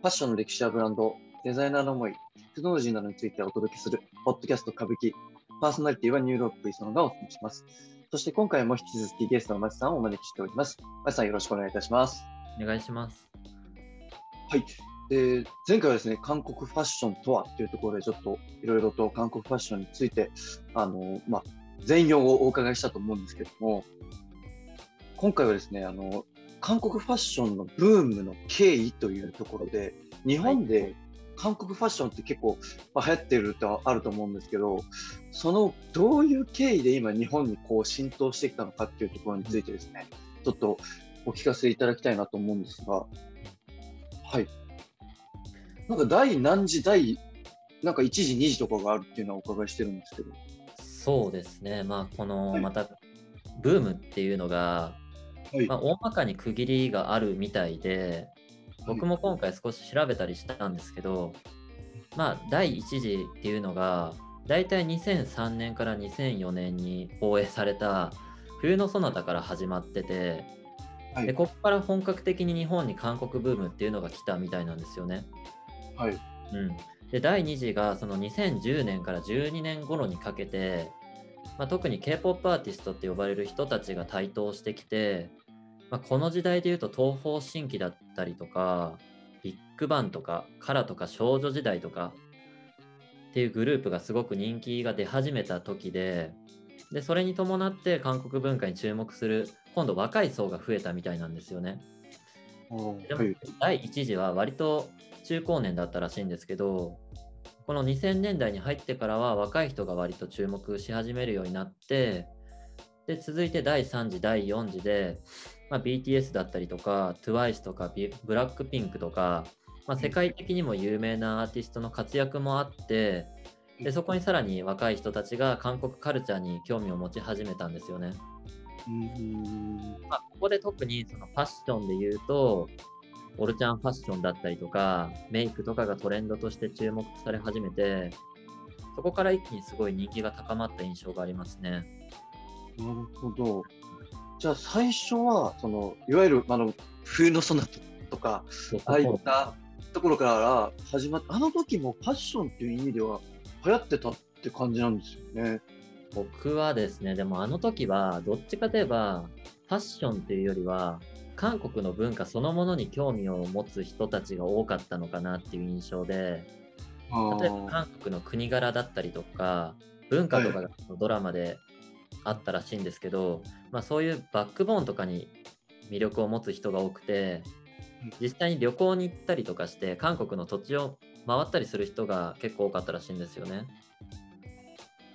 ファッションの歴史やブランド、デザイナーの思い、テクノロジーなどについてお届けする、ポッドキャスト歌舞伎、パーソナリティはニューロープ磯野がお伝えします。そして今回も引き続きゲストのマチさんをお招きしております。マチさんよろしくお願いいたします。お願いします。はい。で前回はですね、韓国ファッションとはというところでちょっといろいろと韓国ファッションについて、あの、まあ、全容をお伺いしたと思うんですけども、今回はですね、あの、韓国ファッションのブームの経緯というところで、日本で韓国ファッションって結構、まあ、流行ってるとあると思うんですけど、そのどういう経緯で今日本にこう浸透してきたのかっていうところについてですね、ちょっとお聞かせいただきたいなと思うんですが、はい。なんか第何時、第、なんか1時、2時とかがあるっていうのはお伺いしてるんですけど。そうですね。まあ、このまた、ブームっていうのが、はいまあ、大まかに区切りがあるみたいで、僕も今回少し調べたりしたんですけど、まあ、第1次っていうのが、大体2003年から2004年に放映された冬のソナタから始まってて、はいでここから本格的に日本に韓国ブームっていうのが来たみたいなんですよね。はい。うん、で第2次がその2010年から12年頃にかけて、まあ、特に K-POP アーティストって呼ばれる人たちが台頭してきて、まあ、この時代でいうと東方神起だったりとかビッグバンとかカラとか少女時代とかっていうグループがすごく人気が出始めた時ででそれに伴って韓国文化に注目する今度若い層が増えたみたいなんですよね。第1次は割と中高年だったらしいんですけどこの2000年代に入ってからは若い人が割と注目し始めるようになってで続いて第3次第4次で、まあ、BTS だったりとか TWICE とかビブラックピンクとか、まあ、世界的にも有名なアーティストの活躍もあってでそこにさらに若い人たちが韓国カルチャーに興味を持ち始めたんですよね。うーん。まあ、ここで特にそのファッションで言うと、オルチャンファッションだったりとか、メイクとかがトレンドとして注目され始めて、そこから一気にすごい人気が高まった印象がありますね。なるほど。じゃあ最初は、その、いわゆる、あの、冬のソナタとか、ああいったところから始まった、あの時もファッションっていう意味では流行ってたって感じなんですよね。僕はですね、でもあの時はどっちかといえば、ファッションっていうよりは、韓国の文化そのものに興味を持つ人たちが多かったのかなっていう印象で、例えば韓国の国柄だったりとか文化とかがドラマであったらしいんですけど、まあ、そういうバックボーンとかに魅力を持つ人が多くてうん実際に旅行に行ったりとかして韓国の土地を回ったりする人が結構多かったらしいんですよね。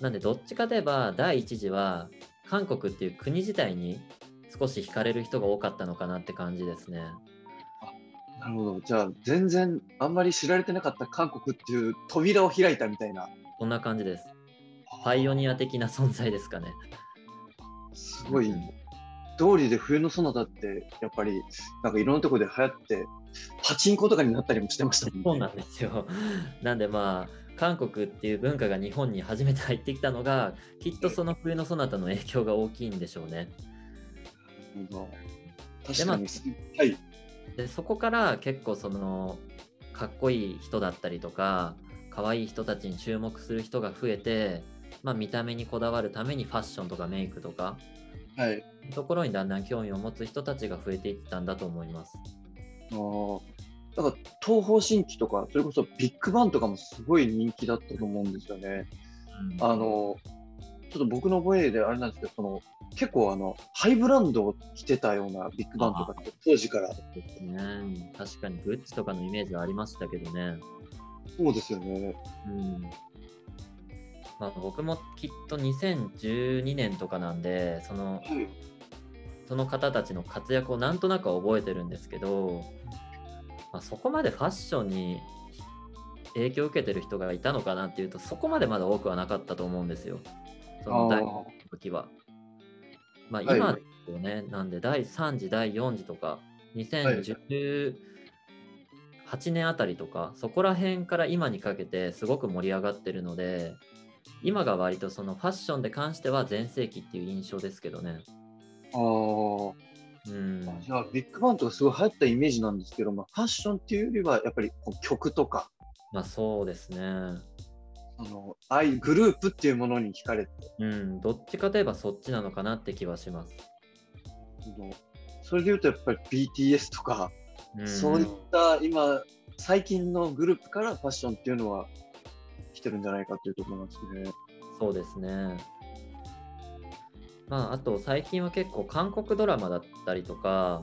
なんでどっちかといえば第一次は韓国っていう国自体に少し惹かれる人が多かったのかなって感じですね。なるほど。じゃあ、全然あんまり知られてなかった韓国っていう扉を開いたみたいな。こんな感じです。パイオニア的な存在ですかね。すごい、通りで冬のソナタって、やっぱり、なんかいろんなところで流行って、パチンコとかになったりもしてましたもんね。そうなんですよ。なんでまあ、韓国っていう文化が日本に初めて入ってきたのが、きっとその冬のソナタの影響が大きいんでしょうね。なるほど確かに、はい。で、そこから結構その、かっこいい人だったりとか、可愛い人たちに注目する人が増えて、まあ見た目にこだわるためにファッションとかメイクとか、はい。ところにだんだん興味を持つ人たちが増えていったんだと思います。あーだから東方神起とか、それこそビッグバンとかもすごい人気だったと思うんですよね。うんあの、ちょっと僕の覚えであれなんですけど、その結構あの、ハイブランドを着てたようなビッグバンとかって当時から、ね。確かにグッチとかのイメージはありましたけどね。そうですよね。うんまあ、僕もきっと2012年とかなんでそのはい。その方たちの活躍をなんとなくは覚えてるんですけど、まあ、そこまでファッションに影響を受けてる人がいたのかなっていうとそこまでまだ多くはなかったと思うんですよその第の時は。まあはい今ですよね、なんで第3次第4次とか2018年あたりとかそこら辺から今にかけてすごく盛り上がってるので今が割とそのファッションで関しては全盛期っていう印象ですけどね。ああ。うん、じゃあ、ビッグバンとかすごい流行ったイメージなんですけど、まあ、ファッションっていうよりは、やっぱり曲とか、まあそうですね。あのああいうグループっていうものに惹かれて、うん、どっちかといえばそっちなのかなって気はします。それでいうとやっぱり BTS とか、うん、そういった今、最近のグループからファッションっていうのは来てるんじゃないかっていうところなんですね。そうですね。まあ、あと最近は結構韓国ドラマだったりとか、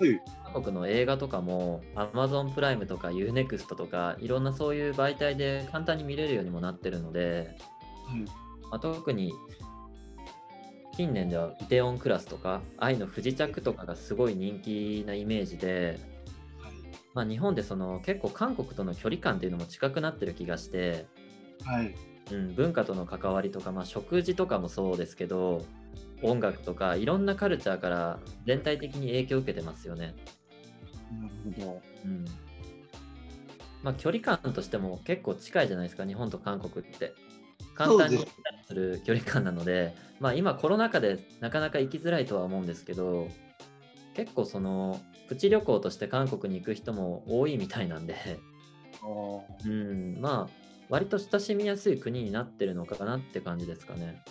はい。韓国の映画とかも Amazon プライムとか UNEXT とかいろんなそういう媒体で簡単に見れるようにもなってるので、はいまあ、特に近年ではイテオンクラスとか愛の不時着とかがすごい人気なイメージで、まあ、日本でその結構韓国との距離感っていうのも近くなってる気がして、はい。うん、文化との関わりとか、まあ、食事とかもそうですけど音楽とかいろんなカルチャーから全体的に影響を受けてますよね。なるほど。うんまあ、距離感としても結構近いじゃないですか日本と韓国って。簡単にする距離感なのでまあ、今コロナ禍でなかなか行きづらいとは思うんですけど結構そのプチ旅行として韓国に行く人も多いみたいなんで、うん、まあ割と親しみやすい国になってるのかなって感じですかね。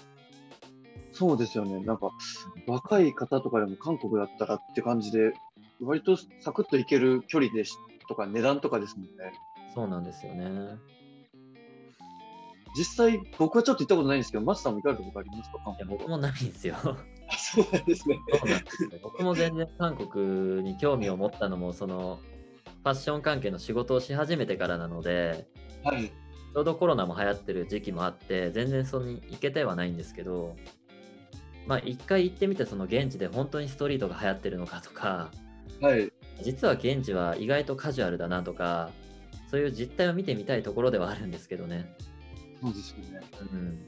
そうですよね。なんか、若い方とかでも韓国だったらって感じで、割とサクッと行ける距離でしとか値段とかですもんね。そうなんですよね。実際、僕はちょっと行ったことないんですけど、マスターも行かれたことありますか？韓いや国僕もないんですよ。あそうなんですね。そうなんですよ僕も全然韓国に興味を持ったのもそのファッション関係の仕事をし始めてからなのではい。ちょうどコロナも流行ってる時期もあって全然そこに行けてはないんですけどまあ一回行ってみてその現地で本当にストリートが流行ってるのかとかはい。実は現地は意外とカジュアルだなとかそういう実態を見てみたいところではあるんですけどね。そうですよね。うん、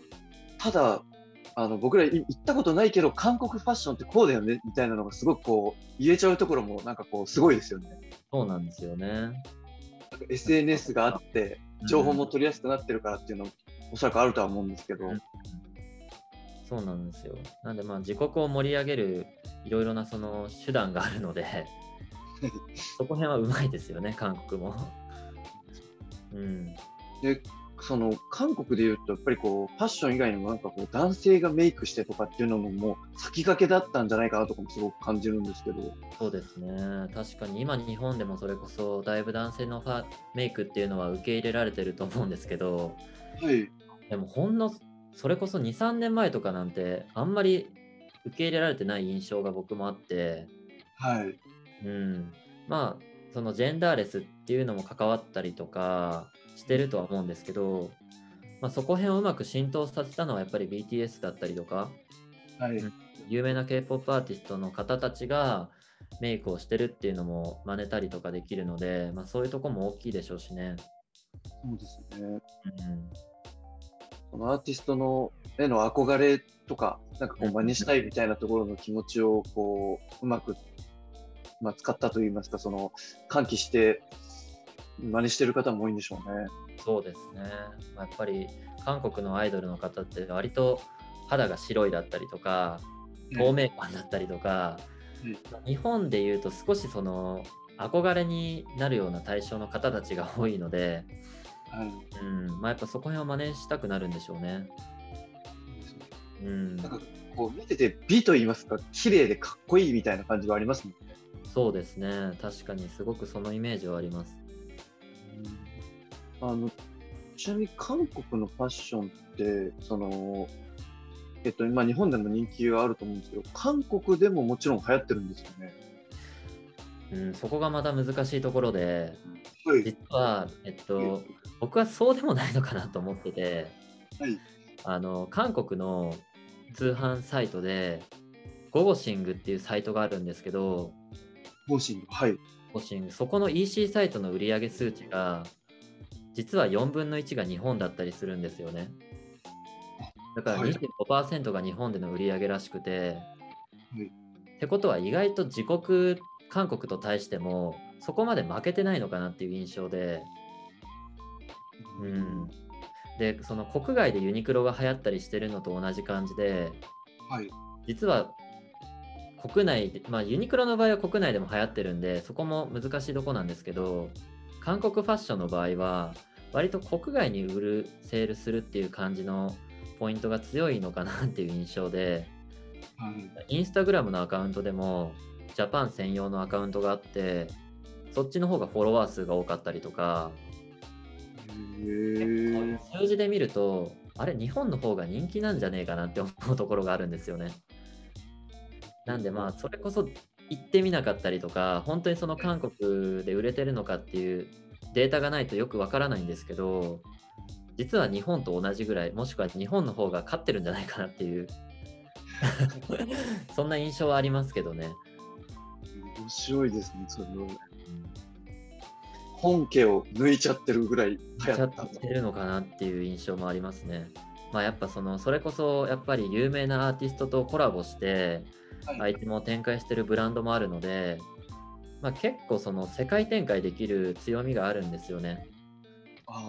ただ、あの僕らい行ったことないけど、韓国ファッションってこうだよねみたいなのがすごくこう言えちゃうところもなんかこうすごいですよね。そうなんですよね。SNS があって、情報も取りやすくなってるからっていうのもおそらくあるとは思うんですけど、うんそうなんですよ。なんでまあ自国を盛り上げるいろいろなその手段があるので、そこ辺はうまいですよね、韓国も。うん、で、その韓国でいうと、やっぱりこうファッション以外にもなんかこう男性がメイクしてとかっていうのももう先駆けだったんじゃないかなとかもすごく感じるんですけど、そうですね。確かに今日本でもそれこそだいぶ男性のファメイクっていうのは受け入れられてると思うんですけど、はい、でもほんのそれこそ2、3年前とかなんてあんまり受け入れられてない印象が僕もあって、はい、うん、まあそのジェンダーレスっていうのも関わったりとかしてるとは思うんですけど、まあ、そこ辺をうまく浸透させたのはやっぱり BTS だったりとかはい、うん有名な K-POP アーティストの方たちがメイクをしてるっていうのも真似たりとかできるので、まあ、そういうとこも大きいでしょうしね。そうですね。うん、そのアーティストのへの憧れとか、なんかこう真似したいみたいなところの気持ちをこううまく、まあ、使ったといいますか、その喚起して真似してる方も多いんでしょうね。そうですね、まあやっぱり韓国のアイドルの方って割と肌が白いだったりとか透明感だったりとか、日本でいうと少しその憧れになるような対象の方たちが多いので、はい、うんまあ、やっぱそこ辺を真似したくなるんでしょうね。うん、なんかこう見てて美と言いますか、綺麗でかっこいいみたいな感じはありますもんね。そうですね確かにすごくそのイメージはあります。あのちなみに韓国のファッションって、その、えっと、今日本でも人気はあると思うんですけど、韓国でももちろん流行ってるんですよね。うん、そこがまた難しいところではい。実は、えっと、僕はそうでもないのかなと思ってて、はい。あの韓国の通販サイトでゴゴシングっていうサイトがあるんですけどモーシング。はい。ゴゴシングそこの EC サイトの売上数値が実は4分の1が日本だったりするんですよね。だからはい。25%が日本での売り上げらしくて、はい。ってことは意外と自国韓国と対してもそこまで負けてないのかなっていう印象で、うん、でその国外でユニクロが流行ったりしてるのと同じ感じではい。実は国内で、まあ、ユニクロの場合は国内でも流行ってるんで、そこも難しいとこなんですけど、韓国ファッションの場合は、割と国外に売る、セールするっていう感じのポイントが強いのかなっていう印象で、インスタグラムのアカウントでも、ジャパン専用のアカウントがあって、そっちの方がフォロワー数が多かったりとか、数字で見ると、あれ、日本の方が人気なんじゃねえかなって思うところがあるんですよね。なんでまあ、それこそ行ってみなかったりとか、本当にその韓国で売れてるのかっていうデータがないとよくわからないんですけど、実は日本と同じぐらい、もしくは日本の方が勝ってるんじゃないかなっていう そんな印象はありますけどね。面白いですね、それは。本家を抜いちゃってるぐらい流行ったってるのかなっていう印象もありますね。まあ、やっぱそのそれこそやっぱり有名なアーティストとコラボしてアイテムを展開してるブランドもあるので、まあ、結構その世界展開できる強みがあるんですよね。あ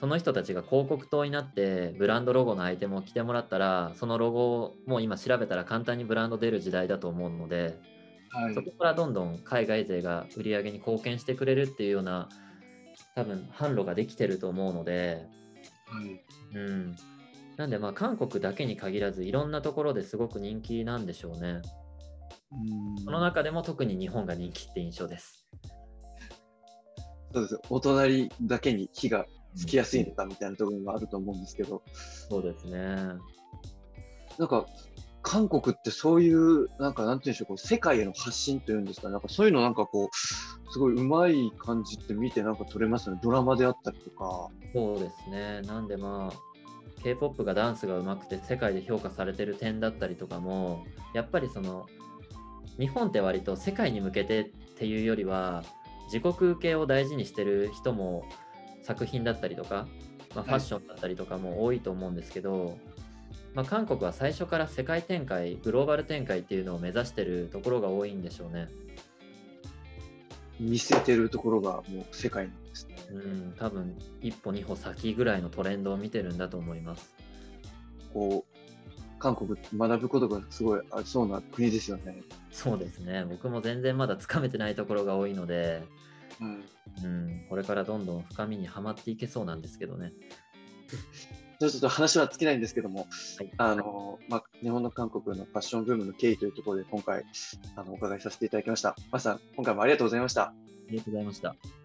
その人たちが広告塔になってブランドロゴのアイテムを着てもらったらそのロゴも今調べたら簡単にブランド出る時代だと思うので、はい、そこからどんどん海外勢が売り上げに貢献してくれるっていうような多分販路ができてると思うので、はい、うん、なんでまあ韓国だけに限らずいろんなところですごく人気なんでしょうね。うんその中でも特に日本が人気って印象です。そうですお隣だけに火がつきやすいのかみたいなところもあると思うんですけど。そうですね。なんか韓国ってそういう、なんか、なんていうんでしょう、こう世界への発信というんですか、なんかそういうのなんかこう、すごいうまい感じって見てなんか撮れますね。ドラマであったりとか。そうですね。なんでまあ、K-POP がダンスが上手くて世界で評価されてる点だったりとかも、やっぱりその、日本って割と世界に向けてっていうよりは、自国系を大事にしてる人も作品だったりとか、まあ、ファッションだったりとかも多いと思うんですけど、はいまあ、韓国は最初から世界展開、グローバル展開っていうのを目指してるところが多いんでしょうね。見せてるところがもう世界なんですね。うん、多分一歩二歩先ぐらいのトレンドを見てるんだと思います。こう、韓国学ぶことがすごいありそうな国ですよね。そうですね。僕も全然まだつかめてないところが多いので、うん、うん、これからどんどん深みにはまっていけそうなんですけどね。ちょっと話は尽きないんですけども、はい、あのまあ、日本の韓国のファッションブームの経緯というところで今回あのお伺いさせていただきました。マさん、今回もありがとうございました。ありがとうございました。